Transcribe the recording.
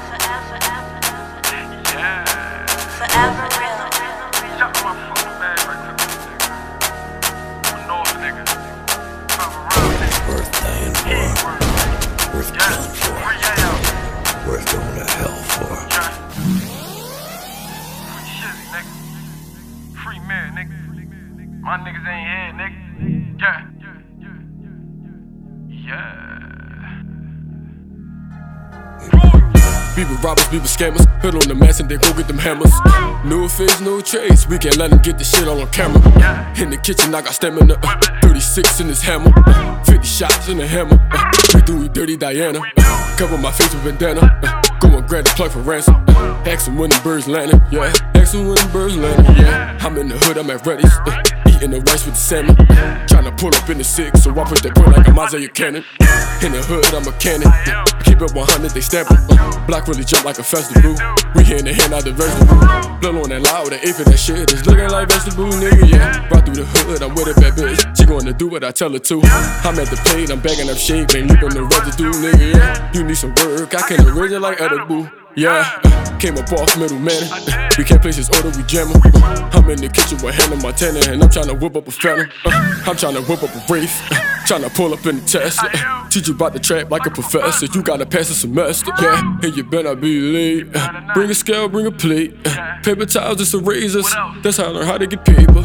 forever. Yeah. My Yeah. Yeah. Yeah. Yeah. Niggas ain't here, nigga. Yeah. Yeah. Yeah. yeah. People robbers, people scammers. Put on the mask and then go get them hammers. No face, no trace. We can't let them get the shit all on camera. In the kitchen, I got stamina. Uh, 36 in this hammer. Uh, 50 shots in the hammer. Uh, we do it dirty Diana. Uh, cover my face with bandana. Uh, go and grab the plug for ransom. Uh, ask when the birds landing. Yeah. Ask when the birds landing. Yeah. I'm in the hood, I'm at Reddy's. Uh, eating the rice with the salmon. To pull up in the six, so I put that point like a Isaiah cannon. In the hood, I'm a cannon. Keep it 100, they stamp it. Uh, block really jump like a festival. We hand to hand out the vegetable. Blood on that loud, the eighth that shit. It's looking like vegetable, nigga, yeah. Right through the hood, I'm with a bad bitch. She gonna do what I tell her to. I'm at the plate, I'm bagging up shape, ain't leaving the residue, nigga, yeah. You need some work, I can arrange it like edible. Yeah, came up off middle man. We can't place this order, we jam 'em. Uh, I'm in the kitchen with Hannah Montana, and I'm tryna whip up a phantom. Uh, I'm tryna whip up a wraith. Uh, tryna pull up in the test. Uh, teach you about the trap like a professor. You gotta pass the semester. Yeah, and you better be late. Bring a scale, bring a plate. Paper towels, just erasers. That's how I learn how to get paper.